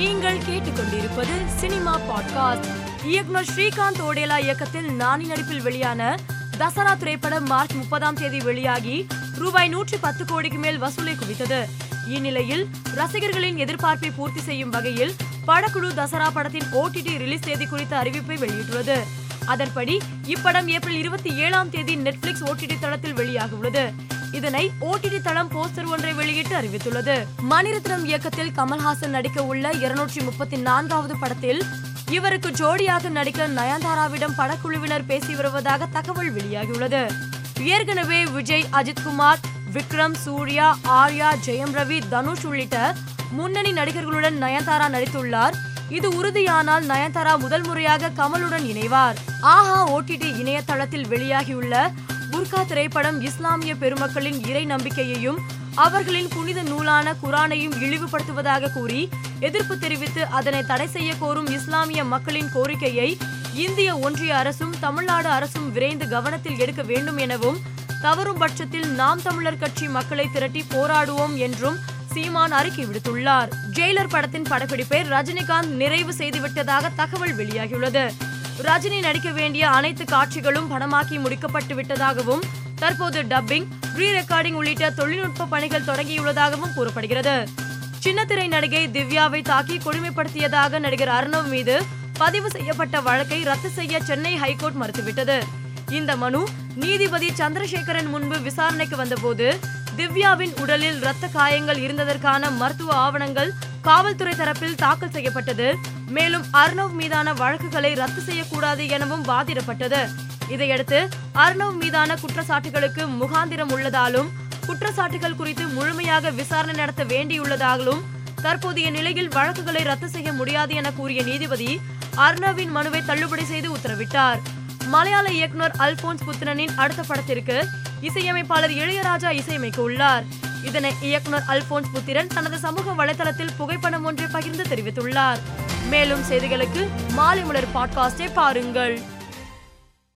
நீங்கள் கேட்டுக்கொண்டிருப்பது cinema podcast. இயக்குனர் ஸ்ரீகாந்த் ஓடேலா இயக்கத்தில் நானி நடிப்பில் வெளியான தசரா திரைப்படம் மார்ச் முப்பதாம் தேதி வெளியாகி ரூபாய் நூற்றி பத்து கோடிக்கு மேல் வசூலை குவித்தது. இந்நிலையில் ரசிகர்களின் எதிர்பார்ப்பை பூர்த்தி செய்யும் வகையில் படக்குழு தசரா படத்தின் ஓடிடி ரிலீஸ் தேதி குறித்த அறிவிப்பை வெளியிட்டுள்ளது. அதன்படி இப்படம் ஏப்ரல் இருபத்தி ஏழாம் தேதி நெட்ஃபிளிக்ஸ் ஓடிடி தளத்தில் வெளியாக உள்ளது. இதனை ஓடிடி தளம் போஸ்டர் ஒன்றை வெளியிட்டு அறிவித்துள்ளது. மணிரத்னம் இயக்கத்தில் கமல்ஹாசன் நடிக்க உள்ள இருநூற்றி முப்பத்தி நான்காவது படத்தில் இவருக்கு ஜோடியாக நடிக்க நயன்தாராவிடம் படக்குழுவினர் பேசி வருவதாக தகவல் வெளியாகியுள்ளது. ஏற்கனவே விஜய் அஜித்குமார் விக்ரம் சூர்யா ஆர்யா ஜெயம் ரவி தனுஷ் உள்ளிட்ட முன்னணி நடிகர்களுடன் நயன்தாரா நடித்துள்ளார். இது உறுதியானால் நயன்தாரா முதல் முறையாக கமலுடன் இணைவார். ஆஹா ஓடிடி இணையதளத்தில் வெளியாகியுள்ள புர்கா திரைப்படம் இஸ்லாமிய பெருமக்களின் இறை நம்பிக்கையையும் அவர்களின் புனித நூலான குரானையும் இழிவுபடுத்துவதாக கூறி எதிர்ப்பு தெரிவித்து அதனை தடை செய்ய கோரும் இஸ்லாமிய மக்களின் கோரிக்கையை இந்திய ஒன்றிய அரசும் தமிழ்நாடு அரசும் விரைந்து கவனத்தில் எடுக்க வேண்டும் எனவும் தவறும் பட்சத்தில் நாம் தமிழர் கட்சி மக்களை திரட்டி போராடுவோம் என்றும் சீமான் அறிக்கை விடுத்துள்ளார். ஜெயிலர் படத்தின் படப்பிடிப்பை ரஜினிகாந்த் நிறைவு செய்துவிட்டதாக தகவல் வெளியாகியுள்ளது. ரஜினி நடிக்க வேண்டிய அனைத்து காட்சிகளும் படமாக்கி முடிக்கப்பட்டு விட்டதாகவும் தற்போது டப்பிங் ரீ ரெக்கார்டிங் உள்ளிட்ட தொழில்நுட்ப பணிகள் தொடங்கியுள்ளதாகவும் கூறப்படுகிறது. சின்னத்திரை நடிகை திவ்யாவை தாக்கி கொடுமைப்படுத்தியதாக நடிகர் அர்ணவ் மீது பதிவு செய்யப்பட்ட வழக்கை ரத்து செய்ய சென்னை ஹைகோர்ட் மறுத்துவிட்டது. இந்த மனு நீதிபதி சந்திரசேகரன் முன்பு விசாரணைக்கு வந்தபோது திவ்யாவின் உடலில் இரத்த காயங்கள் இருந்ததற்கான மருத்துவ ஆவணங்கள் காவல்துறை தரப்பில் தாக்கல் செய்யப்பட்டது. மேலும் அர்ணவ் மீதான வழக்குகளை ரத்து செய்யக்கூடாது எனவும் வாதிடப்பட்டது. இதையடுத்து அர்ணவ் மீதான குற்றச்சாட்டுகளுக்கு முகாந்திரம் உள்ளதாலும் குற்றச்சாட்டுகள் குறித்து முழுமையாக விசாரணை நடத்த வேண்டியுள்ளதாலும் தற்போதைய நிலையில் வழக்குகளை ரத்து செய்ய முடியாது என கூறிய நீதிபதி அர்ணவின் மனுவை தள்ளுபடி செய்து உத்தரவிட்டார். மலையாள இயக்குனர் அல்போன்ஸ் புத்திரனின் அடுத்த படத்திற்கு இசையமைப்பாளர் இளையராஜா இசையமைக்க உள்ளார். இதனை இயக்குனர் அல்போன்ஸ் புத்திரன் தனது சமூக வலைதளத்தில் புகைப்படம் ஒன்றை பகிர்ந்து தெரிவித்துள்ளார். மேலும் செய்திகளுக்கு மாலை மலர் பாட்காஸ்டை பாருங்கள்.